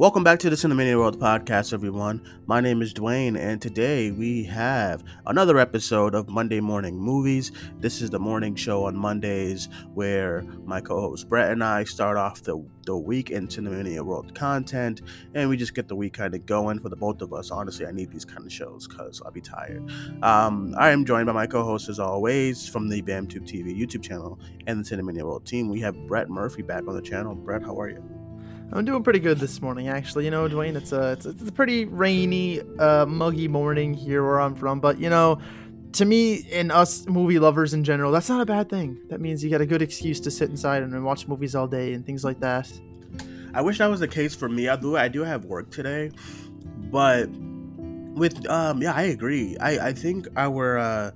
Welcome back to the Cinemania World podcast, everyone. My name is Duane, and today we have another episode of Monday Morning Movies. This is the morning show on Mondays where my co host Brett and I start off the, the week in Cinemania World content, and we just get the week kind of going for the both of us. Honestly, I need these kind of shows because I'll be tired. Um, I am joined by my co host, as always, from the BAMTube TV YouTube channel and the Cinemania World team. We have Brett Murphy back on the channel. Brett, how are you? I'm doing pretty good this morning, actually. You know, Duane, it's a it's it's a pretty rainy, uh, muggy morning here where I'm from. But you know, to me and us movie lovers in general, that's not a bad thing. That means you got a good excuse to sit inside and watch movies all day and things like that. I wish that was the case for me. I do I do have work today, but with um yeah, I agree. I I think our uh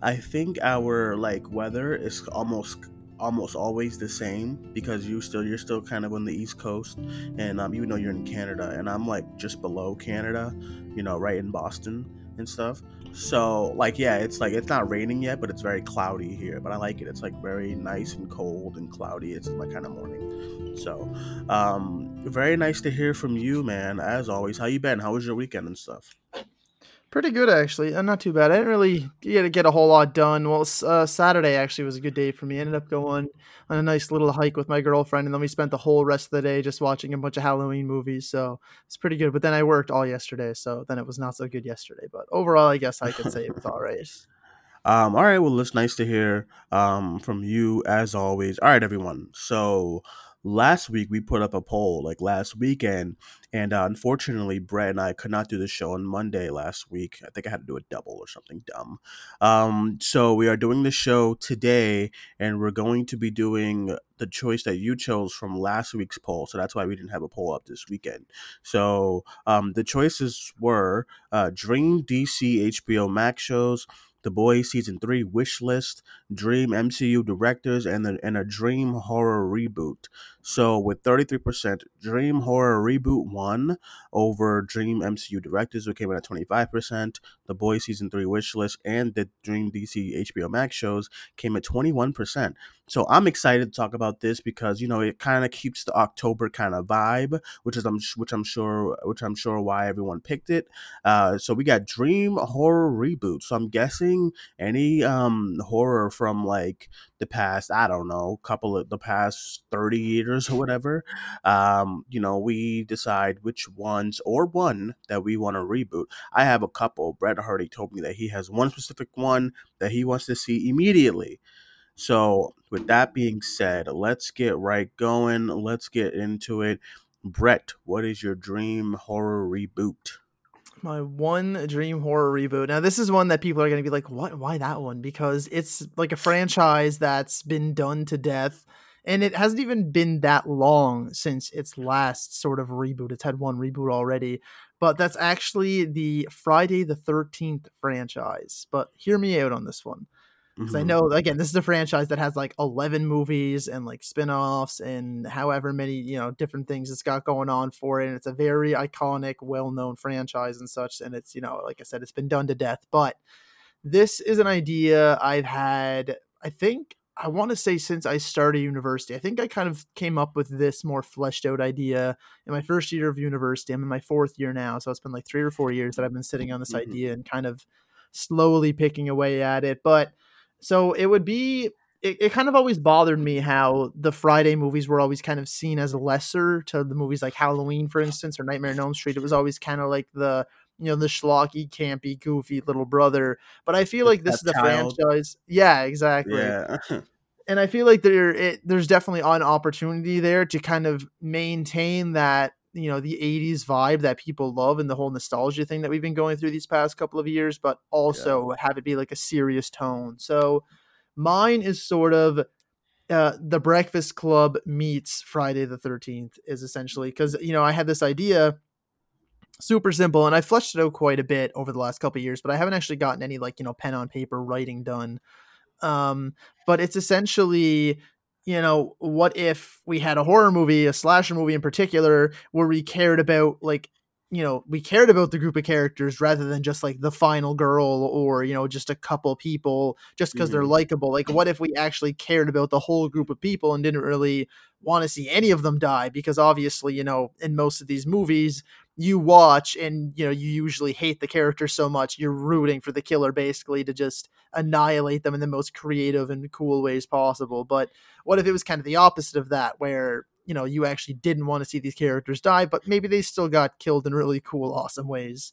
I think our like weather is almost almost always the same because you still you're still kind of on the east coast and um, even though you're in canada and i'm like just below canada you know right in boston and stuff. So like yeah it's like it's not raining yet but it's very cloudy here but i like it. It's like very nice and cold and cloudy. It's my kind of morning. So um very nice to hear from you man as always. How you been? How was your weekend and stuff Pretty good actually, uh, not too bad. I didn't really get get a whole lot done. Well, uh, Saturday actually was a good day for me. I ended up going on a nice little hike with my girlfriend, and then we spent the whole rest of the day just watching a bunch of Halloween movies. So it's pretty good. But then I worked all yesterday, so then it was not so good yesterday. But overall, I guess I could say it was all right. Um, all right, well, it's nice to hear um, from you as always. All right, everyone. So last week we put up a poll like last weekend and uh, unfortunately brett and i could not do the show on monday last week. I think i had to do a double or something dumb. Um, so we are doing the show today and we're going to be doing the choice that you chose from last week's poll so that's why we didn't have a poll up this weekend. So um, the choices were uh, dream dc hbo max shows the Boys season three wish list, Dream MCU directors, and and a Dream horror reboot. So with 33%, Dream Horror Reboot won over Dream MCU Directors, who came in at 25%. The Boys Season 3 wish list and the Dream DC HBO Max shows came at 21%. So I'm excited to talk about this because you know it kind of keeps the October kind of vibe, which is I'm which I'm sure which I'm sure why everyone picked it. Uh, so we got Dream Horror Reboot. So I'm guessing any um horror from like the past I don't know couple of the past 30 years or whatever, um, you know, we decide which ones or one that we want to reboot. I have a couple. Brett Hardy told me that he has one specific one that he wants to see immediately. So, with that being said, let's get right going. Let's get into it. Brett, what is your dream horror reboot? My one dream horror reboot. Now, this is one that people are going to be like, what? Why that one? Because it's like a franchise that's been done to death and it hasn't even been that long since its last sort of reboot. It's had one reboot already, but that's actually the Friday the 13th franchise. But hear me out on this one. Because mm-hmm. I know, again, this is a franchise that has like 11 movies and like spin offs and however many, you know, different things it's got going on for it. And it's a very iconic, well known franchise and such. And it's, you know, like I said, it's been done to death. But this is an idea I've had, I think, I want to say since I started university. I think I kind of came up with this more fleshed out idea in my first year of university. I'm in my fourth year now, so it's been like three or four years that I've been sitting on this mm-hmm. idea and kind of slowly picking away at it. But so it would be it, it kind of always bothered me how the Friday movies were always kind of seen as lesser to the movies like Halloween, for instance, or Nightmare on Elm Street. It was always kind of like the you know the schlocky, campy, goofy little brother. But I feel like this is a franchise. Yeah, exactly. Yeah. and I feel like there it, there's definitely an opportunity there to kind of maintain that you know the 80s vibe that people love and the whole nostalgia thing that we've been going through these past couple of years but also yeah. have it be like a serious tone so mine is sort of uh, the breakfast club meets friday the 13th is essentially because you know i had this idea super simple and i fleshed it out quite a bit over the last couple years but i haven't actually gotten any like you know pen on paper writing done. Um but it's essentially you know what if we had a horror movie a slasher movie in particular where we cared about like you know we cared about the group of characters rather than just like the final girl or you know just a couple people just because they're Mhm. likable. Like what if we actually cared about the whole group of people and didn't really want to see any of them die? Because obviously you know in most of these movies you watch and you know you usually hate the character so much you're rooting for the killer basically to just annihilate them in the most creative and cool ways possible but what if it was kind of the opposite of that where you know you actually didn't want to see these characters die but maybe they still got killed in really cool awesome ways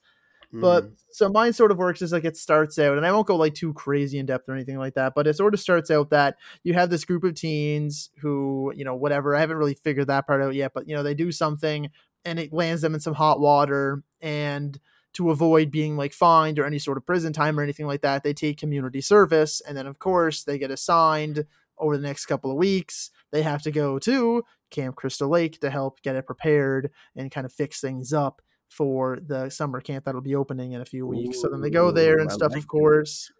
but Mhm. so mine sort of works is like it starts out, and I won't go like too crazy in depth or anything like that, but it sort of starts out that you have this group of teens who, you know, whatever, I haven't really figured that part out yet, but you know, they do something and it lands them in some hot water and to avoid being like fined or any sort of prison time or anything like that, they take community service and then of course they get assigned over the next couple of weeks. They have to go to Camp Crystal Lake to help get it prepared and kind of fix things up for the summer camp that'll be opening in a few weeks. So then they go there and I stuff, like of course.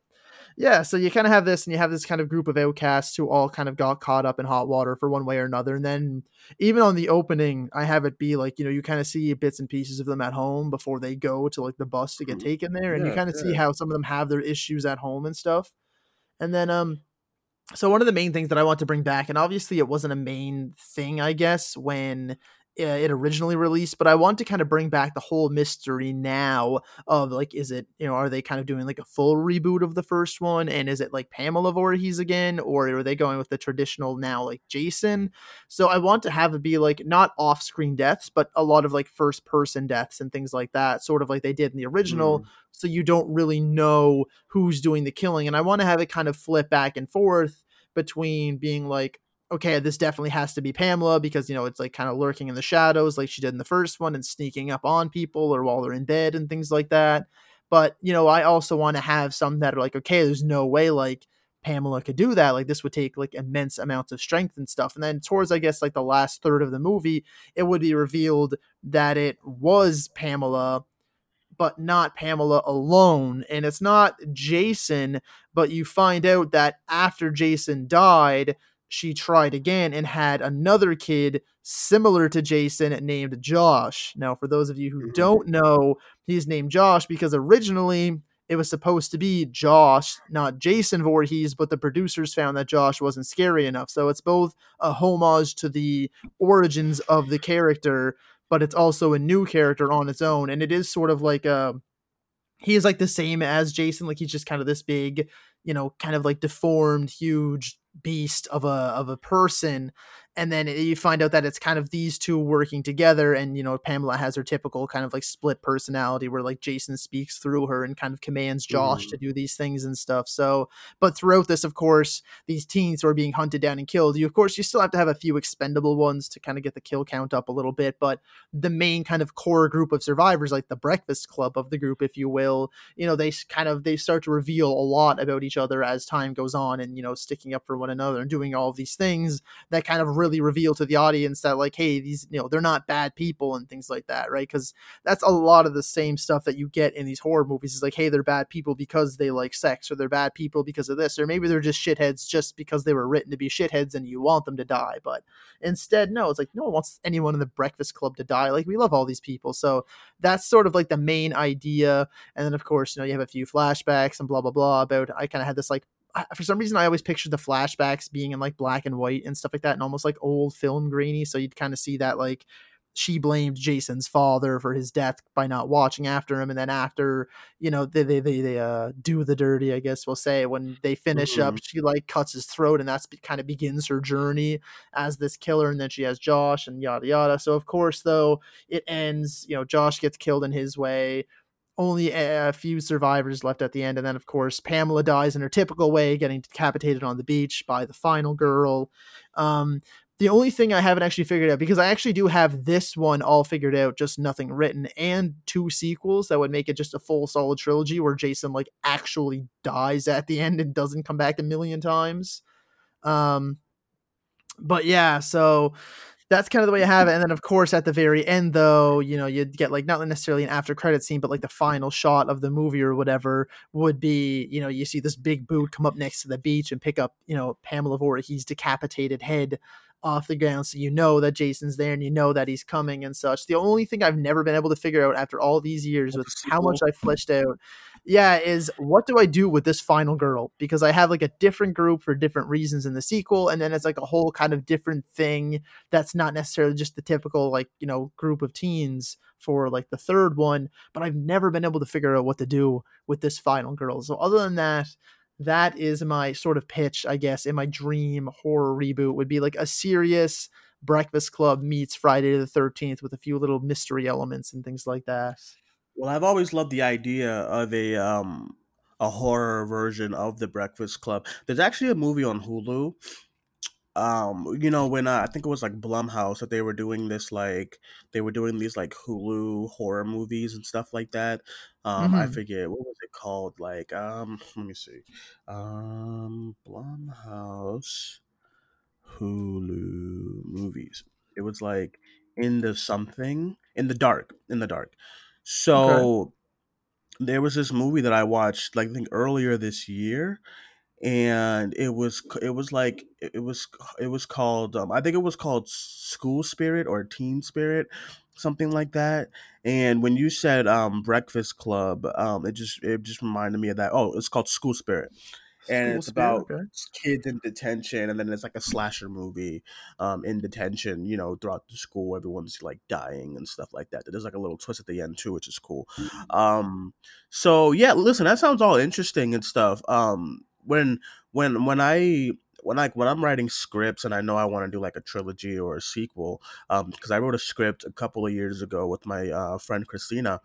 Yeah, so you kind of have this, and you have this kind of group of outcasts who all kind of got caught up in hot water for one way or another. And then even on the opening, I have it be like, you know, you kind of see bits and pieces of them at home before they go to like the bus to get Mhm. taken there. And you kind of see how some of them have their issues at home and stuff. And then, um, so one of the main things that I want to bring back, and obviously it wasn't a main thing, I guess, when it originally released, but I want to kind of bring back the whole mystery now of like, is it you know, are they kind of doing like a full reboot of the first one, and is it like Pamela Voorhees again, or are they going with the traditional now like Jason? So I want to have it be like not off-screen deaths, but a lot of like first-person deaths and things like that, sort of like they did in the original Mm. so you don't really know who's doing the killing. And I want to have it kind of flip back and forth between being like, okay, this definitely has to be Pamela because, you know, it's like kind of lurking in the shadows like she did in the first one and sneaking up on people or while they're in bed and things like that. But, you know, I also want to have some that are like, okay, there's no way like Pamela could do that. Like this would take like immense amounts of strength and stuff. And then towards, I guess, like the last third of the movie, it would be revealed that it was Pamela but not Pamela alone. And it's not Jason, but you find out that after Jason died, she tried again and had another kid similar to Jason named Josh. Now, for those of you who Mhm. don't know, he's named Josh because originally it was supposed to be Josh, not Jason Voorhees, but the producers found that Josh wasn't scary enough. So it's both a homage to the origins of the character, but it's also a new character on its own. And it is sort of like a he is like the same as Jason, like he's just kind of this big, you know, kind of like deformed, huge beast of a of a person. And then you find out that it's kind of these two working together, and you know, Pamela has her typical kind of like split personality where like Jason speaks through her and kind of commands Josh Mhm. to do these things and stuff. So, but throughout this, of course, these teens who are being hunted down and killed, you of course you still have to have a few expendable ones to kind of get the kill count up a little bit, but the main kind of core group of survivors, like the Breakfast Club of the group, if you will, you know, they kind of they start to reveal a lot about each other as time goes on, and you know, sticking up for one another and doing all of these things that kind of really reveal to the audience that like, hey, these you know they're not bad people and things like that, right? Because that's a lot of the same stuff that you get in these horror movies. Is like, hey, they're bad people because they like sex, or they're bad people because of this, or maybe they're just shitheads just because they were written to be shitheads and you want them to die. But instead, no, it's like no one wants anyone in the Breakfast Club to die. Like we love all these people, so that's sort of like the main idea. And then of course, you know, you have a few flashbacks and blah blah blah about. I kind of had this like for some reason I always pictured the flashbacks being in like black and white and stuff like that, and almost like old film grainy. So you'd kind of see that like she blamed Jason's father for his death by not watching after him, and then after you know they they they, they uh do the dirty, I guess we'll say when they finish up, Mhm. she like cuts his throat, and that's kind of begins her journey as this killer, and then she has Josh and yada yada. So of course though it ends, you know, Josh gets killed in his way only a, few survivors left at the end and then of course pamela dies in her typical way getting decapitated on the beach by the final girl. Um the only thing i haven't actually figured out because i actually do have this one all figured out just nothing written and two sequels that would make it just a full solid trilogy where jason like actually dies at the end and doesn't come back a million times. Um but yeah so that's kind of the way you have it. And then, of course, at the very end, though, you know, you'd get like not necessarily an after credit scene, but like the final shot of the movie or whatever would be, you know, you see this big boot come up next to the beach and pick up, you know, Pamela Voorhees' decapitated head off the ground so you know that Jason's there and you know that he's coming and such. The only thing I've never been able to figure out after all these years with how much I fleshed out yeah, is what do I do with this final girl? Because I have like a different group for different reasons in the sequel, and then it's like a whole kind of different thing that's not necessarily just the typical like you know group of teens for like the third one. But I've never been able to figure out what to do with this final girl. So other than that, that is my sort of pitch, I guess, in my dream horror reboot would be like a serious Breakfast Club meets Friday the 13th with a few little mystery elements and things like that. Well, I've always loved the idea of a um a horror version of the Breakfast Club. There's actually a movie on Hulu. Um, you know, when uh, I think it was like Blumhouse that they were doing this like they were doing these like Hulu horror movies and stuff like that. Um, I Mhm. forget what was it called. Like, um, let me see. Um, Blumhouse Hulu movies. It was like in the something in the dark in the dark. Okay. So there was this movie that I watched like I think earlier this year and it was it was like it was it was called um, I think it was called School Spirit or Teen Spirit something like that and when you said um breakfast club um it just it just reminded me of that oh it's called school spirit and School it's spirit, about okay. kids in detention and then it's like a slasher movie um in detention you know throughout the school everyone's like dying and stuff like that there's like a little twist at the end too which is cool um so yeah listen that sounds all interesting and stuff um when when when i when like when I'm writing scripts and I know I want to do like a trilogy or a sequel, um, because I wrote a script a couple of years ago with my uh, friend Christina,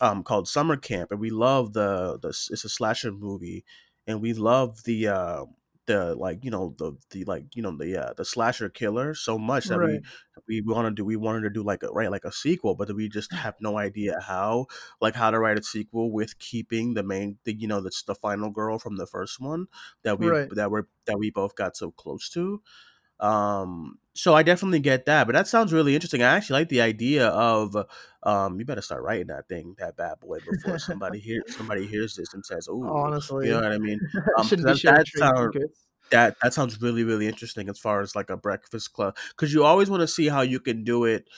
um called Summer Camp, and we love the the it's a slasher movie, and we love the uh the like you know the the like you know the uh the slasher killer so much that we Right. we want to do we wanted to do like a write like a sequel but we just have no idea how like how to write a sequel with keeping the main the you know that's the final girl from the first one that we Right. that we're that we both got so close to um, so I definitely get that, but that sounds really interesting. I actually like the idea of, um, you better start writing that thing, that bad boy, before somebody hears somebody hears this and says, "Oh," honestly, you know what I mean? Um, 'cause shouldn't be that that sound that that sounds really really interesting as far as like a breakfast club, because you always want to see how you can do it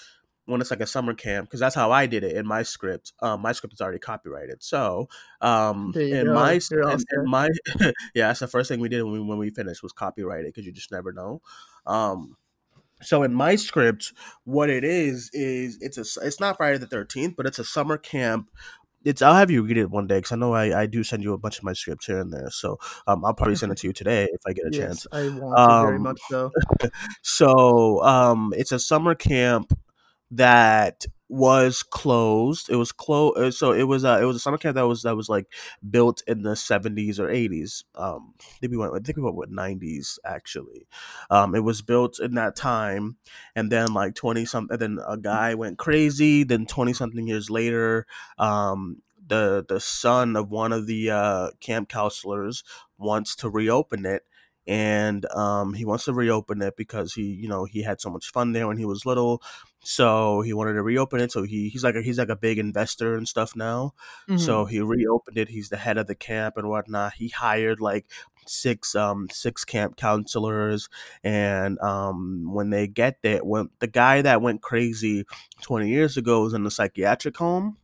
when it's like a summer camp, because that's how I did it in my script. Um, my script is already copyrighted, so um, in my go. s- You're all in, in my yeah, that's the first thing we did when we when we finished was copyright it because you just never know. Um, so in my script, what it is is it's a it's not Friday the Thirteenth, but it's a summer camp. It's I'll have you read it one day because I know I, I do send you a bunch of my scripts here and there. So um, I'll probably send it to you today if I get a Yes, chance. I want to very Um, much so. so um, it's a summer camp that was closed. It was closed. So it was a it was a summer camp that was that was like built in the seventies or eighties. Um, think we went. I think we went with nineties actually. Um, it was built in that time, and then like twenty something. Then a guy went crazy. Then twenty something years later, um, the the son of one of the uh, camp counselors wants to reopen it and um, he wants to reopen it because he, you know, he had so much fun there when he was little. So he wanted to reopen it. So he he's like a, he's like a big investor and stuff now. So Mhm. he reopened it. He's the head of the camp and whatnot. He hired like six um six camp counselors and um when they get there when the guy that went crazy 20 years ago was in the psychiatric home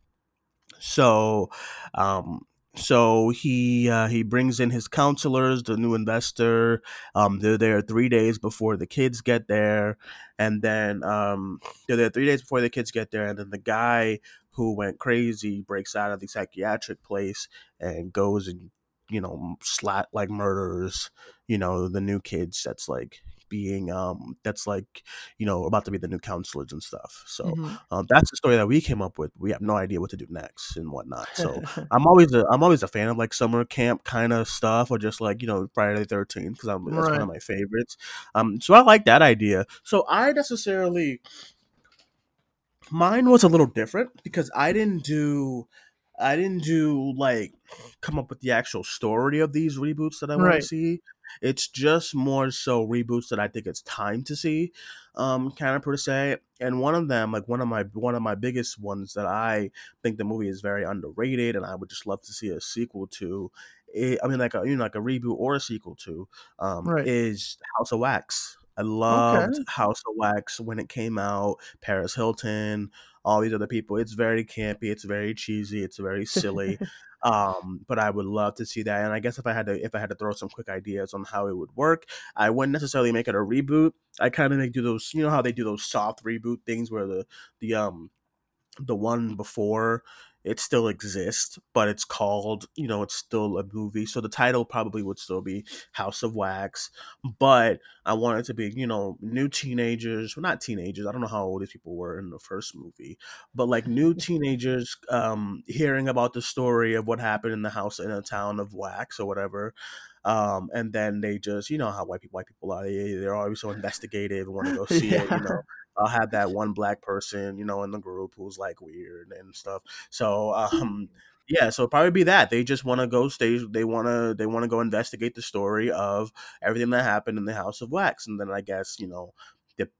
so, um, so he uh, he brings in his counselors, the new investor. Um, they're there three days before the kids get there, and then um, they're there three days before the kids get there, and then the guy who went crazy breaks out of the psychiatric place and goes and you know slat like murders you know the new kids that's like being um that's like you know about to be the new counselors and stuff so Mhm. um, that's the story that we came up with. We have no idea what to do next and whatnot. So I'm always a I'm always a fan of like summer camp kind of stuff, or just like you know Friday the Thirteenth because I'm that's one of my favorites. Um, so I like that idea. So I necessarily mine was a little different because I didn't do I didn't do like come up with the actual story of these reboots that I want to see. It's just more so reboots that I think it's time to see, um, kind of per se. And one of them, like one of my one of my biggest ones that I think the movie is very underrated, and I would just love to see a sequel to. It, I mean, like a you know, like a reboot or a sequel to, um, Right. is House of Wax. I Okay. loved House of Wax when it came out. Paris Hilton, all these other people. It's very campy. It's very cheesy. It's very silly. Um, but I would love to see that. And I guess if I had to, if I had to throw some quick ideas on how it would work, I wouldn't necessarily make it a reboot. I kind of make do those, you know how they do those soft reboot things where the the um the one before it still exists, but it's called, you know, it's still a movie. So the title probably would still be House of Wax, but I want it to be, you know, new teenagers, well, not teenagers. I don't know how old these people were in the first movie, but like new teenagers um, hearing about the story of what happened in the house in a town of Wax or whatever. Um, and then they just, you know, how white people, white people are. They, they're always so investigative and want to go see it, you know. I'll have that one black person, you know, in the group who's like weird and stuff. So, um, yeah, so it'll probably be that they just want to go stage. They want to they want to go investigate the story of everything that happened in the House of Wax, and then I guess you know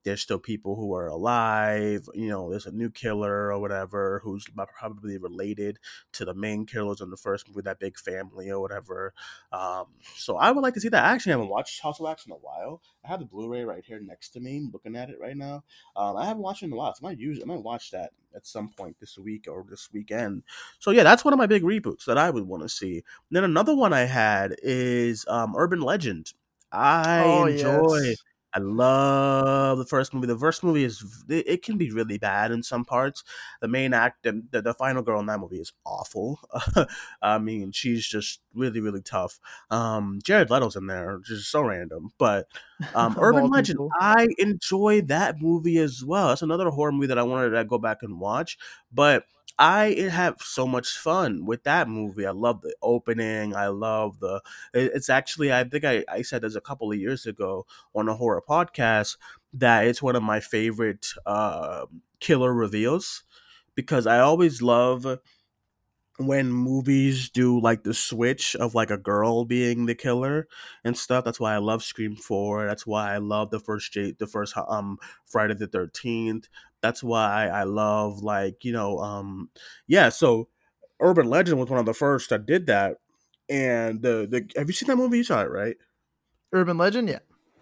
there's still people who are alive. You know, there's a new killer or whatever who's probably related to the main killers in the first movie, that big family or whatever. Um, so I would like to see that. I actually haven't watched House of Wax in a while. I have the Blu-ray right here next to me, looking at it right now. Um, I haven't watched it in a while, so I might use I might watch that at some point this week or this weekend. So yeah, that's one of my big reboots that I would want to see. Then another one I had is um, Urban Legend. I Oh enjoy yes. I love the first movie. The first movie is it, it can be really bad in some parts. The main act, the, the, the final girl in that movie is awful. I mean, she's just really really tough. Um, Jared Leto's in there, just so random. But um, Urban Legend, people. I enjoy that movie as well. That's another horror movie that I wanted to go back and watch. But I have so much fun with that movie. I love the opening. I love the. It's actually I think I, I said this a couple of years ago on a horror podcast that it's one of my favorite uh, killer reveals because I always love when movies do like the switch of like a girl being the killer and stuff. That's why I love Scream Four. That's why I love the first J- the first um Friday the Thirteenth. That's why I love like you know um yeah. So Urban Legend was one of the first that did that. And the the have you seen that movie? You saw it, right? Urban Legend, yeah.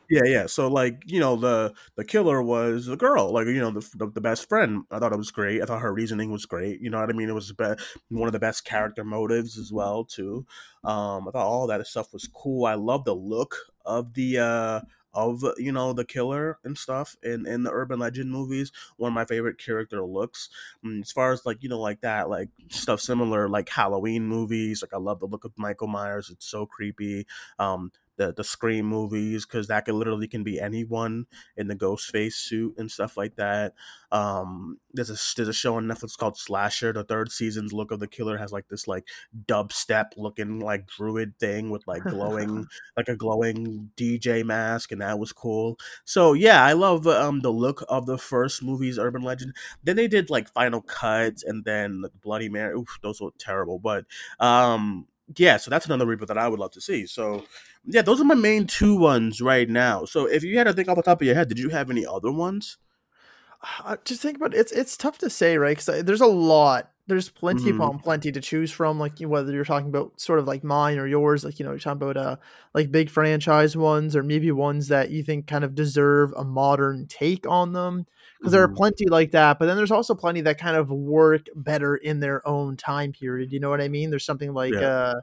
Yeah, yeah. So like, you know, the the killer was a girl, like you know, the, the the best friend. I thought it was great. I thought her reasoning was great. You know what I mean? It was be- one of the best character motives as well too. Um, I thought all that stuff was cool. I love the look of the uh of you know the killer and stuff in in the urban legend movies one of my favorite character looks Mm, as far as like you know like that like stuff similar like halloween movies like i love the look of michael myers it's so creepy um the the Scream movies because that could literally can be anyone in the ghost face suit and stuff like that. Um, there's a there's a show on Netflix called Slasher. The third season's look of the killer has like this like dubstep looking like druid thing with like glowing like a glowing DJ mask, and that was cool. So yeah, I love um the look of the first movie's Urban Legend. Then they did like Final Cut and then Bloody Mary. Oof, those were terrible, but um yeah, so that's another reboot that I would love to see. So yeah, those are my main two ones right now. So if you had to think off the top of your head, did you have any other ones? Uh, just think about it. it's it's tough to say, right? Because there's a lot. There's plenty hmm upon plenty to choose from. Like whether you're talking about sort of like mine or yours, like you know, you're talking about uh like big franchise ones, or maybe ones that you think kind of deserve a modern take on them. Because there are hmm plenty like that, but then there's also plenty that kind of work better in their own time period. You know what I mean? There's something like Yeah. uh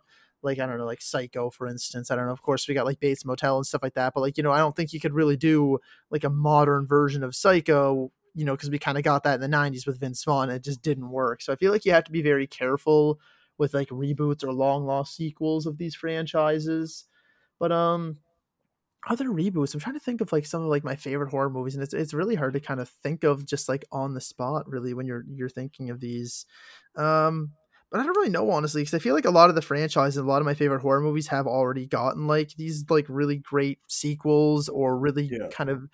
like I don't know, like Psycho, for instance. I don't know. Of course, we got like Bates Motel and stuff like that, but like you know, I don't think you could really do like a modern version of Psycho, you know, because we kind of got that in the 90s with Vince Vaughn. And it just didn't work. So I feel like you have to be very careful with like reboots or long lost sequels of these franchises. But um other reboots, I'm trying to think of like some of like my favorite horror movies, and it's it's really hard to kind of think of just like on the spot, really, when you're you're thinking of these. Um but I don't really know honestly, because I feel like a lot of the franchises, a lot of my favorite horror movies have already gotten like these like really great sequels or really Yeah. kind of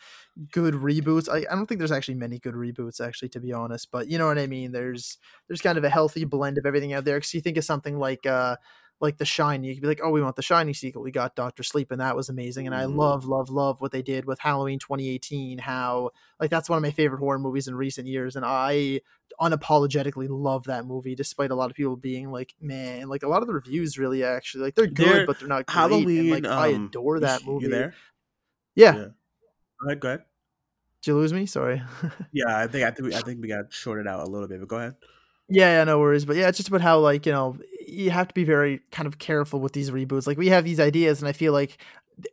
good reboots. I, I don't think there's actually many good reboots actually to be honest, but you know what I mean. There's there's kind of a healthy blend of everything out there. Because you think of something like uh like The Shining, you could be like, oh, we want The Shining sequel. We got Doctor Sleep, and that was amazing. And I hmm love, love, love what they did with Halloween 2018. How like that's one of my favorite horror movies in recent years, and I unapologetically love that movie, despite a lot of people being like, man, like a lot of the reviews really actually like they're good, There, but they're not great. And Halloween. like I Um, adore you, that you movie. there? Yeah, Yeah. Go ahead. Go ahead. Did you lose me? Sorry. Yeah, I think I think we, I think we got shorted out a little bit, but go ahead. Yeah, yeah, no worries. But yeah, it's just about how like, you know, you have to be very kind of careful with these reboots. Like we have these ideas and I feel like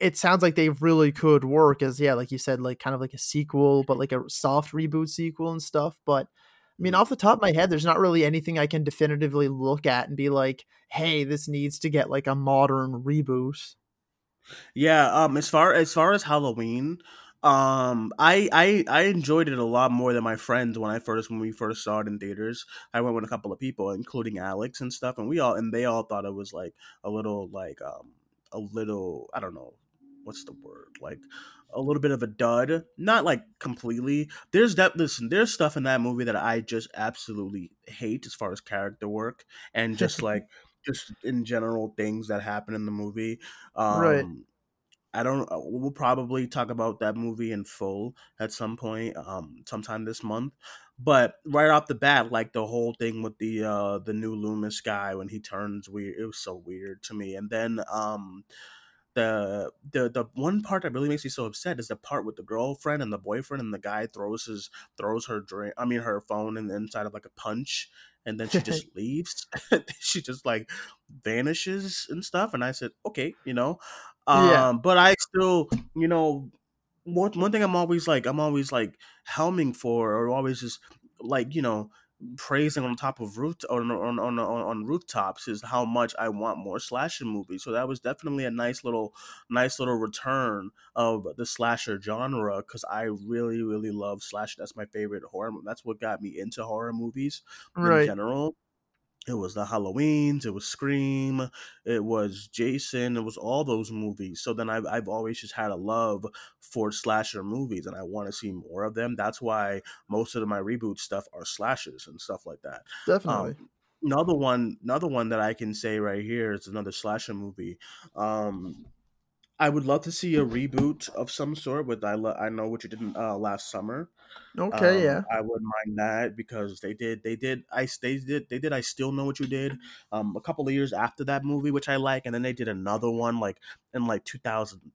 it sounds like they really could work as yeah, like you said, like kind of like a sequel, but like a soft reboot sequel and stuff. But I mean, Mm. off the top of my head, there's not really anything I can definitively look at and be like, hey, this needs to get like a modern reboot. Yeah, um, as far as far as Halloween, um, I I I enjoyed it a lot more than my friends when I first when we first saw it in theaters. I went with a couple of people, including Alex and stuff, and we all and they all thought it was like a little like um a little I don't know what's the word like a little bit of a dud, not like completely. There's that listen, there's stuff in that movie that I just absolutely hate as far as character work and just like just in general things that happen in the movie. um, right. I don't. uh, We'll probably talk about that movie in full at some point, um, sometime this month. But right off the bat, like the whole thing with the uh the new Loomis guy when he turns weird, it was so weird to me. And then um the the the one part that really makes me so upset is the part with the girlfriend and the boyfriend and the guy throws his throws her drink I mean her phone in the inside of like a punch and then she just leaves. she just like vanishes and stuff and I said, "Okay, you know." Yeah. Um but I still, you know, one, one thing I'm always like I'm always like helming for or always just like, you know, praising on top of roof on on, on on on rooftops is how much I want more slasher movies. So that was definitely a nice little nice little return of the slasher genre because I really really love slasher. That's my favorite horror. That's what got me into horror movies in general. It was the Halloweens, it was Scream, it was Jason, it was all those movies. So then I've, I've always just had a love for slasher movies and I want to see more of them. That's why most of my reboot stuff are slashers and stuff like that. Definitely. Um, another one, another one that I can say right here is another slasher movie. Um, I would love to see a reboot of some sort with I, Lo- I know what you did uh, last summer. Okay, Um, yeah. I wouldn't mind that because they did, they did, I they did, they did. I still know what you did. Um, a couple of years after that movie, which I like, and then they did another one like in like two thousand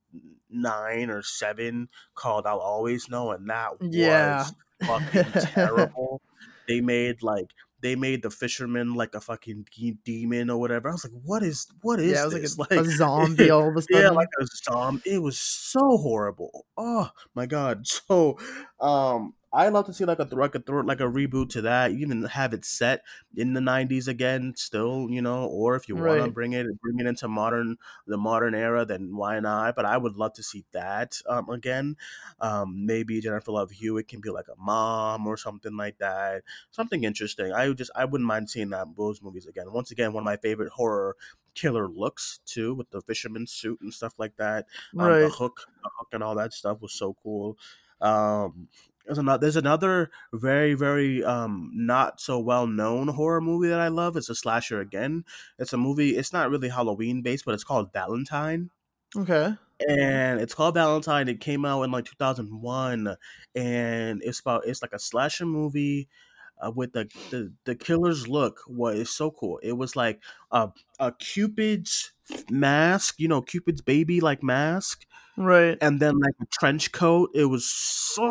nine or seven called "I'll Always Know," and that Yeah. was fucking terrible. They made like they made the fisherman like a fucking de- demon or whatever. I was like, what is what is yeah, it was like this? a, a zombie all of a sudden. Yeah, like a zombie. It was so horrible. Oh my god. So, um, I love to see like a like a like a reboot to that. Even have it set in the '90s again, still, you know. Or if you want to bring it bring it into modern the modern era, then why not? But I would love to see that um again. Um, maybe Jennifer Love Hewitt can be like a mom or something like that. Something interesting. I would just I wouldn't mind seeing that those movies again. Once again, one of my favorite horror killer looks too, with the fisherman suit and stuff like that. Um, the hook, the hook, and all that stuff was so cool. Um, there's another, there's another very, very um, not so well known horror movie that I love. It's a slasher again. It's a movie. It's not really Halloween based, but it's called Valentine Okay. and it's called Valentine. It came out in like 2001, and it's about it's like a slasher movie uh, with the, the the killer's look. What is so cool? It was like a a Cupid's mask, you know, Cupid's baby like mask, Right. and then like a trench coat. It was so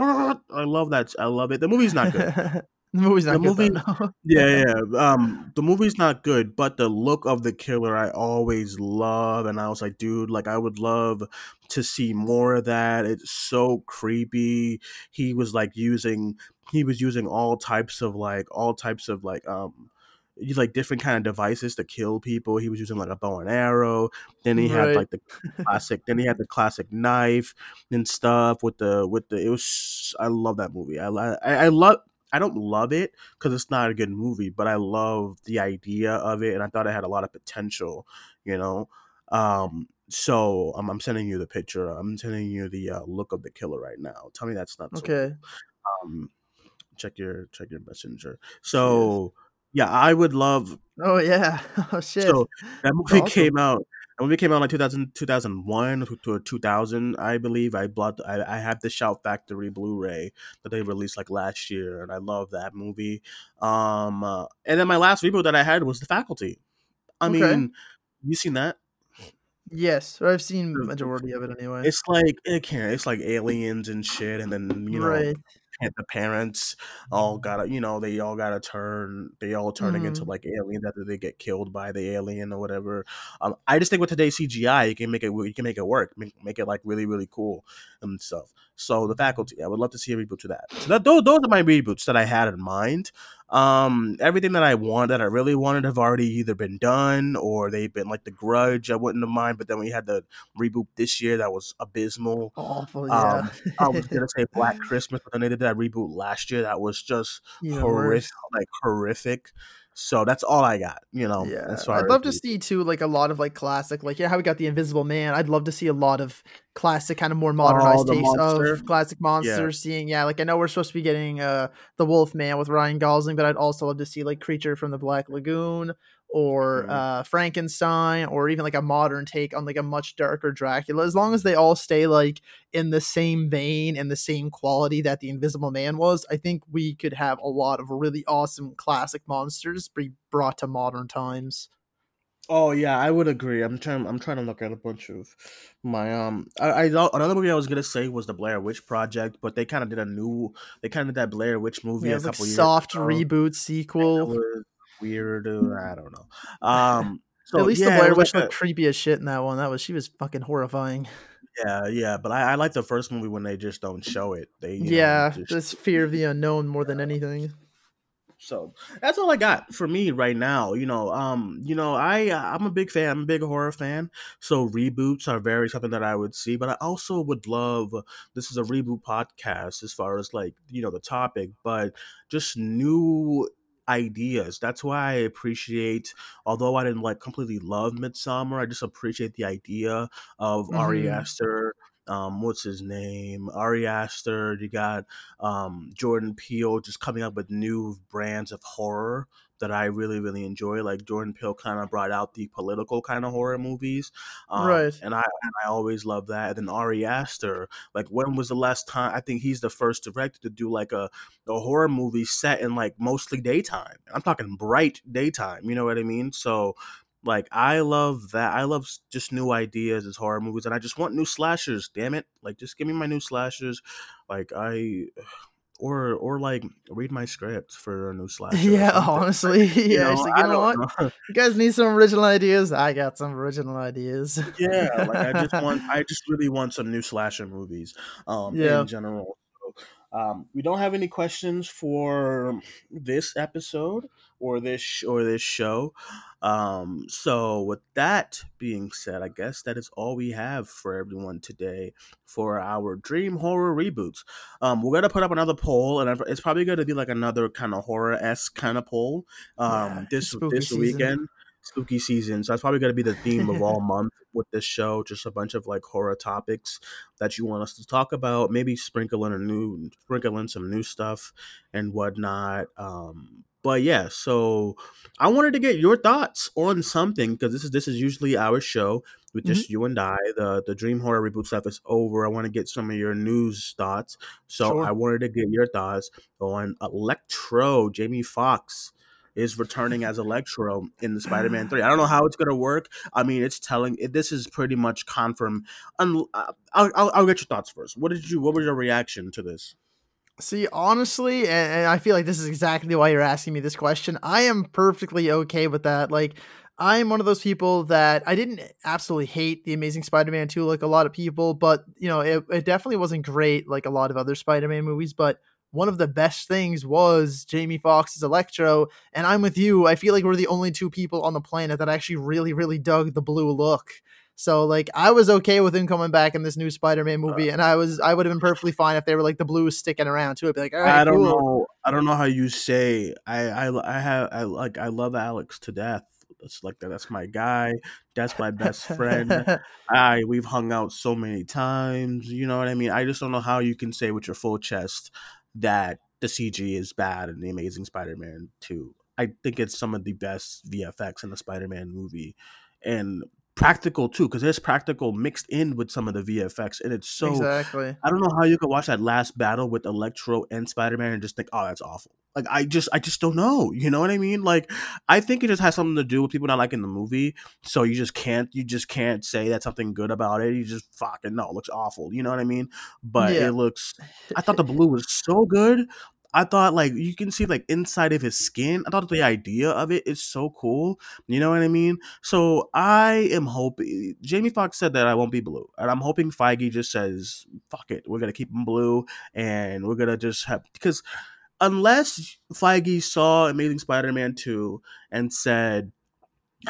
I love that. I love it. The movie's not good. the movie's The not good movie though. Yeah, yeah. Um, the movie's not good, but the look of the killer I always love, and I was like, dude, like I would love to see more of that. It's so creepy. He was like using, he was using all types of like all types of like um. Use like different kind of devices to kill people. He was using like a bow and arrow. Then he had like the classic. Then he had the classic knife and stuff with the with the. It was. I love that movie. I I, I love. I don't love it because it's not a good movie, but I love the idea of it, and I thought it had a lot of potential. You know, um, so I'm, I'm sending you the picture. I'm sending you the uh, look of the killer right now. Tell me that's not so. Okay. Um, check your check your messenger. So yeah, I would love. Oh yeah. Oh shit. So that movie awesome. came out. That movie came out like 2000, 2001 to, to 2000, I believe. I bought. I, I have the Shout Factory Blu-ray that they released like last year, and I love that movie. Um, uh, and then my last reboot that I had was The Faculty. I Okay. mean, you seen that? Yes, I've seen majority of it anyway. It's like it can't. it's like aliens and shit, and then you know Right. The parents all gotta you know they all gotta turn they all turning into Mhm. like aliens after they get killed by the alien or whatever. Um, I just think with today's CGI, you can make it you can make it work, make, make it like really really cool and stuff. So the faculty, I would love to see a reboot to that. So that, those those are my reboots that I had in mind. Um, everything that I want that I really wanted have already either been done or they've been like the Grudge. I wouldn't have mind, but then we had the reboot this year that was abysmal. Awful, yeah. Um, I was gonna say Black Christmas, but then they did that reboot last year that was just Even horrific, like horrific. So that's all I got, you know, Yeah, I'd love to see too, like a lot of like classic, like yeah, how we got the Invisible Man. I'd love to see a lot of classic, kind of more modernized Oh, taste of classic yeah, monsters. Seeing, yeah, like I know we're supposed to be getting uh the Wolf Man with Ryan Gosling, but I'd also love to see like Creature from the Black Lagoon or Mhm. uh Frankenstein, or even like a modern take on like a much darker Dracula. As long as they all stay like in the same vein and the same quality that the Invisible Man was, I think we could have a lot of really awesome classic monsters be brought to modern times. Oh yeah, I would agree. I'm trying. I'm trying to look at a bunch of my um. I, I thought- another movie I was gonna say was the Blair Witch Project, but they kind of did a new. They kind of did that Blair Witch movie Yeah, a was like couple years soft ago. reboot sequel. Weird. I don't know. Um. At least the yeah, it Blair Witch like looked creepy as shit in that one. That was she was fucking horrifying. yeah, yeah. But I, I like the first movie when they just don't show it. They you know Yeah, just this fear of the unknown more than anything. So that's all I got for me right now. You know, um, you know, I uh, I'm a big fan. I'm a big horror fan. So reboots are very something that I would see, but I also would love. This is a reboot podcast as far as like you know the topic, but just new ideas. That's why I appreciate. Although I didn't like completely love Midsommar, I just appreciate the idea of Ari hmm Aster. Um, what's his name? Ari Aster. You got um, Jordan Peele just coming up with new brands of horror that I really, really enjoy. Like Jordan Peele kind of brought out the political kind of horror movies, um, Right. and I and I always love that. And then Ari Aster, like when was the last time? I think he's the first director to do like a a horror movie set in like mostly daytime. I'm talking bright daytime. You know what I mean? So. Like I love that. I love just new ideas as horror movies, and I just want new slashers. Damn it! Like just give me my new slashers. Like I or or like read my script for a new slasher Yeah, honestly, You yeah. It's know, like you know what? know. You guys need some original ideas. I got some original ideas. yeah, like I just want, I just really want some new slasher movies, um, yeah. in general. Um, we don't have any questions for this episode or this sh- or this show. Um, so with that being said, I guess that is all we have for everyone today for our dream horror reboots. Um, we're gonna put up another poll, and it's probably gonna be like another kind of horror esque kind of poll. Yeah. Um, this this season. weekend, spooky season. So that's probably gonna be the theme of all month with this show. Just a bunch of like horror topics that you want us to talk about. Maybe sprinkle in a new, sprinkle in some new stuff and whatnot. Um, but yeah, so I wanted to get your thoughts on something because this is this is usually our show with hmm just you and I. The the Dream Horror reboot stuff is over. I want to get some of your news thoughts. So I wanted to get your thoughts on Electro. Jamie Foxx is returning as Electro in the Spider-Man 3. I don't know how it's going to work. I mean, it's telling it, this is pretty much confirmed. Un, uh, I'll, I'll, I'll get your thoughts first. What did you what was your reaction to this? See, honestly, and, and I feel like this is exactly why you're asking me this question. I am perfectly okay with that. Like, I'm one of those people that I didn't absolutely hate the Amazing Spider-Man 2 like a lot of people, but you know, it, it definitely wasn't great like a lot of other Spider-Man movies. But one of the best things was Jamie Foxx's Electro, and I'm with you. I feel like we're the only two people on the planet that actually really, really dug the blue look. So like I was okay with him coming back in this new Spider-Man uh, movie, and I was I would have been perfectly fine if they were like the blue sticking around too. I'd be like, all right, I don't cool. know. I don't know how you say. I I I have I like I love Alex to death. It's like that. That's my guy. That's my best friend. I we've hung out so many times. You know what I mean. I just don't know how you can say with your full chest that the CG is bad in the Amazing Spider-Man Two. I think it's some of the best VFX in the Spider-Man movie, and practical too, because there's practical mixed in with some of the VFX, and it's so. exactly. I don't know how you could watch that last battle with Electro and Spider-Man and just think, oh, that's awful. Like I just I just don't know. You know what I mean? Like I think it just has something to do with people not liking the movie. So you just can't you just can't say that something good about it. You just fucking no, it looks awful. You know what I mean? But Yeah. it looks I thought the blue was so good. I thought like you can see like inside of his skin. I thought the idea of it is so cool. You know what I mean? So I am hoping eh, Jamie Foxx said that I won't be blue, and I'm hoping Feige just says fuck it, we're gonna keep him blue, and we're gonna just have because unless Feige saw Amazing Spider-Man two and said.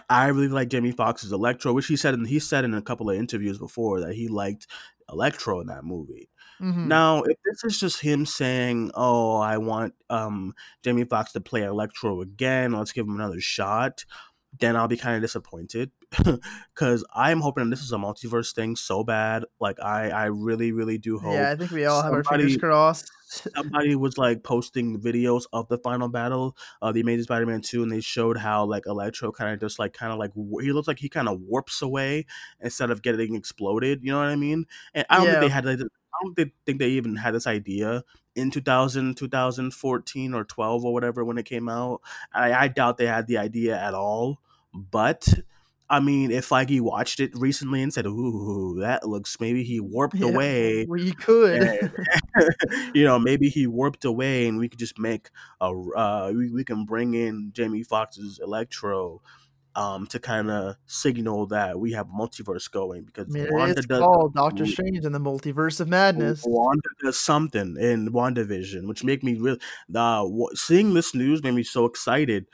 I really like Jamie Foxx's Electro, which he said in, he said in a couple of interviews before that he liked Electro in that movie. hmm Now, if this is just him saying, "Oh, I want um, Jamie Foxx to play Electro again. Let's give him another shot," then I'll be kind of disappointed because I'm hoping this is a multiverse thing so bad. Like I, I really, really do hope. Yeah, I think we all have our fingers crossed. Somebody was like posting videos of the final battle of the Amazing Spider-Man 2 and they showed how like Electro kind of just like kind of like he looks like he kind of warps away instead of getting exploded, you know what I mean? And I don't think they had like, I don't think they even had this idea in 2000 2014 or 12 or whatever when it came out. I, I doubt they had the idea at all, but I mean, if like Feige watched it recently and said, "Ooh, that looks maybe he warped Yeah, away," we could. and you know, maybe he warped away, and we could just make a. Uh, we, we can bring in Jamie Foxx's Electro, um, to kind of signal that we have multiverse going because I mean, Wanda it's does called Doctor Strange and the Multiverse of Madness. Wanda does something in WandaVision, which make me really uh, w- seeing this news made me so excited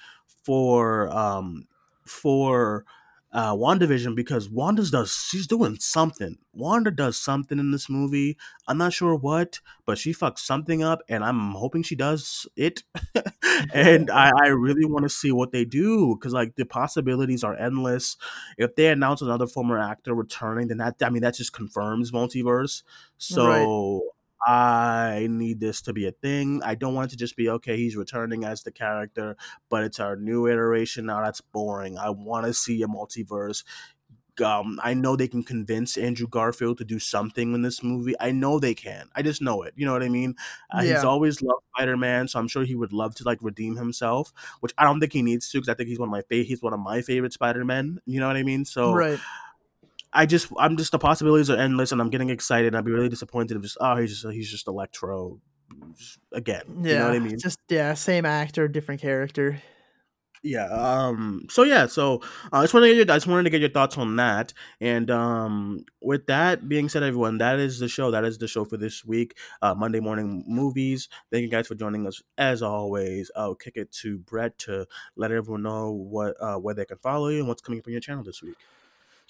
for um for uh WandaVision because Wanda's does she's doing something. Wanda does something in this movie. I'm not sure what, but she fucks something up and I'm hoping she does it. and I, I really want to see what they do because like the possibilities are endless. If they announce another former actor returning, then that I mean that just confirms multiverse. Right. I need this to be a thing. I don't want it to just be okay, he's returning as the character, but it's our new iteration. Now that's boring. I want to see a multiverse. Um, I know they can convince Andrew Garfield to do something in this movie. I know they can. I just know it. You know what I mean? Uh, He's always loved Spider Man, so I'm sure he would love to like redeem himself, which I don't think he needs to because I think he's one of my fa- he's one of my favorite Spider Men. You know what I mean? So Right. I just I'm just the possibilities are endless, and I'm getting excited. I'd be really disappointed if just oh he's just he's just Electro again. Yeah. You know what I mean? Just yeah, same actor, different character. Yeah. Um. So yeah. So uh, I just wanted to get your, I just wanted to get your thoughts on that. And um, with that being said, everyone, that is the show. That is the show for this week. Uh, Monday morning movies. Thank you guys for joining us. As always, I'll kick it to Brett to let everyone know what uh, where they can follow you and what's coming up from your channel this week.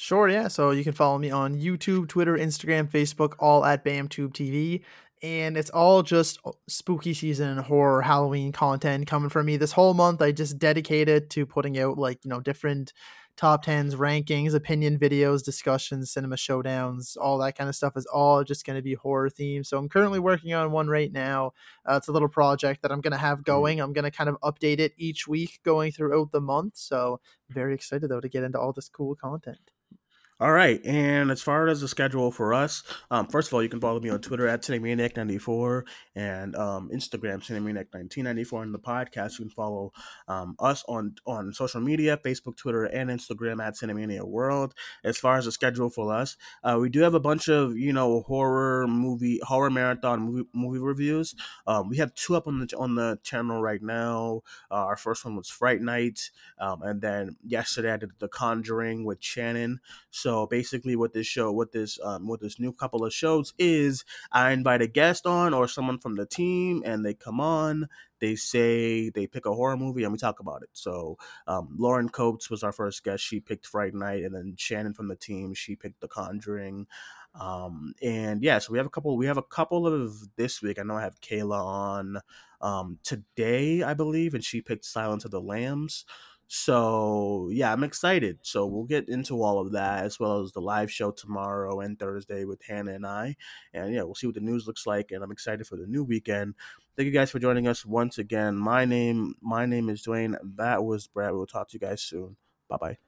Sure, yeah. So you can follow me on YouTube, Twitter, Instagram, Facebook, all at BamTube TV. And it's all just uh, spooky season horror Halloween content coming from me. This whole month I just dedicated to putting out like, you know, different top tens, rankings, opinion videos, discussions, cinema showdowns, all that kind of stuff is all just going to be horror themed. So I'm currently working on one right now. Uh, it's a little project that I'm going to have going. I'm going to kind of update it each week going throughout the month. So very excited though to get into all this cool content. All right, and as far as the schedule for us, um, first of all, you can follow me on Twitter at Cinemaniac94 and um, Instagram Cinemaniac1994. And the podcast, you can follow um, us on on social media, Facebook, Twitter, and Instagram at Cinemania World. As far as the schedule for us, uh, we do have a bunch of you know horror movie, horror marathon movie, movie reviews. Um, we have two up on the on the channel right now. Uh, our first one was Fright Night, um, and then yesterday I did The Conjuring with Shannon. So basically, what this show, what this, um, what this new couple of shows is, I invite a guest on or someone from the team, and they come on. They say they pick a horror movie, and we talk about it. So um, Lauren Coates was our first guest. She picked Fright Night, and then Shannon from the team, she picked The Conjuring. Um, and yeah, so we have a couple. We have a couple of this week. I know I have Kayla on um, today, I believe, and she picked Silence of the Lambs. So yeah, I'm excited. So we'll get into all of that as well as the live show tomorrow and Thursday with Hannah and I. And yeah, we'll see what the news looks like. And I'm excited for the new weekend. Thank you guys for joining us once again. My name, my name is Duane. That was Brett. We'll talk to you guys soon. Bye bye.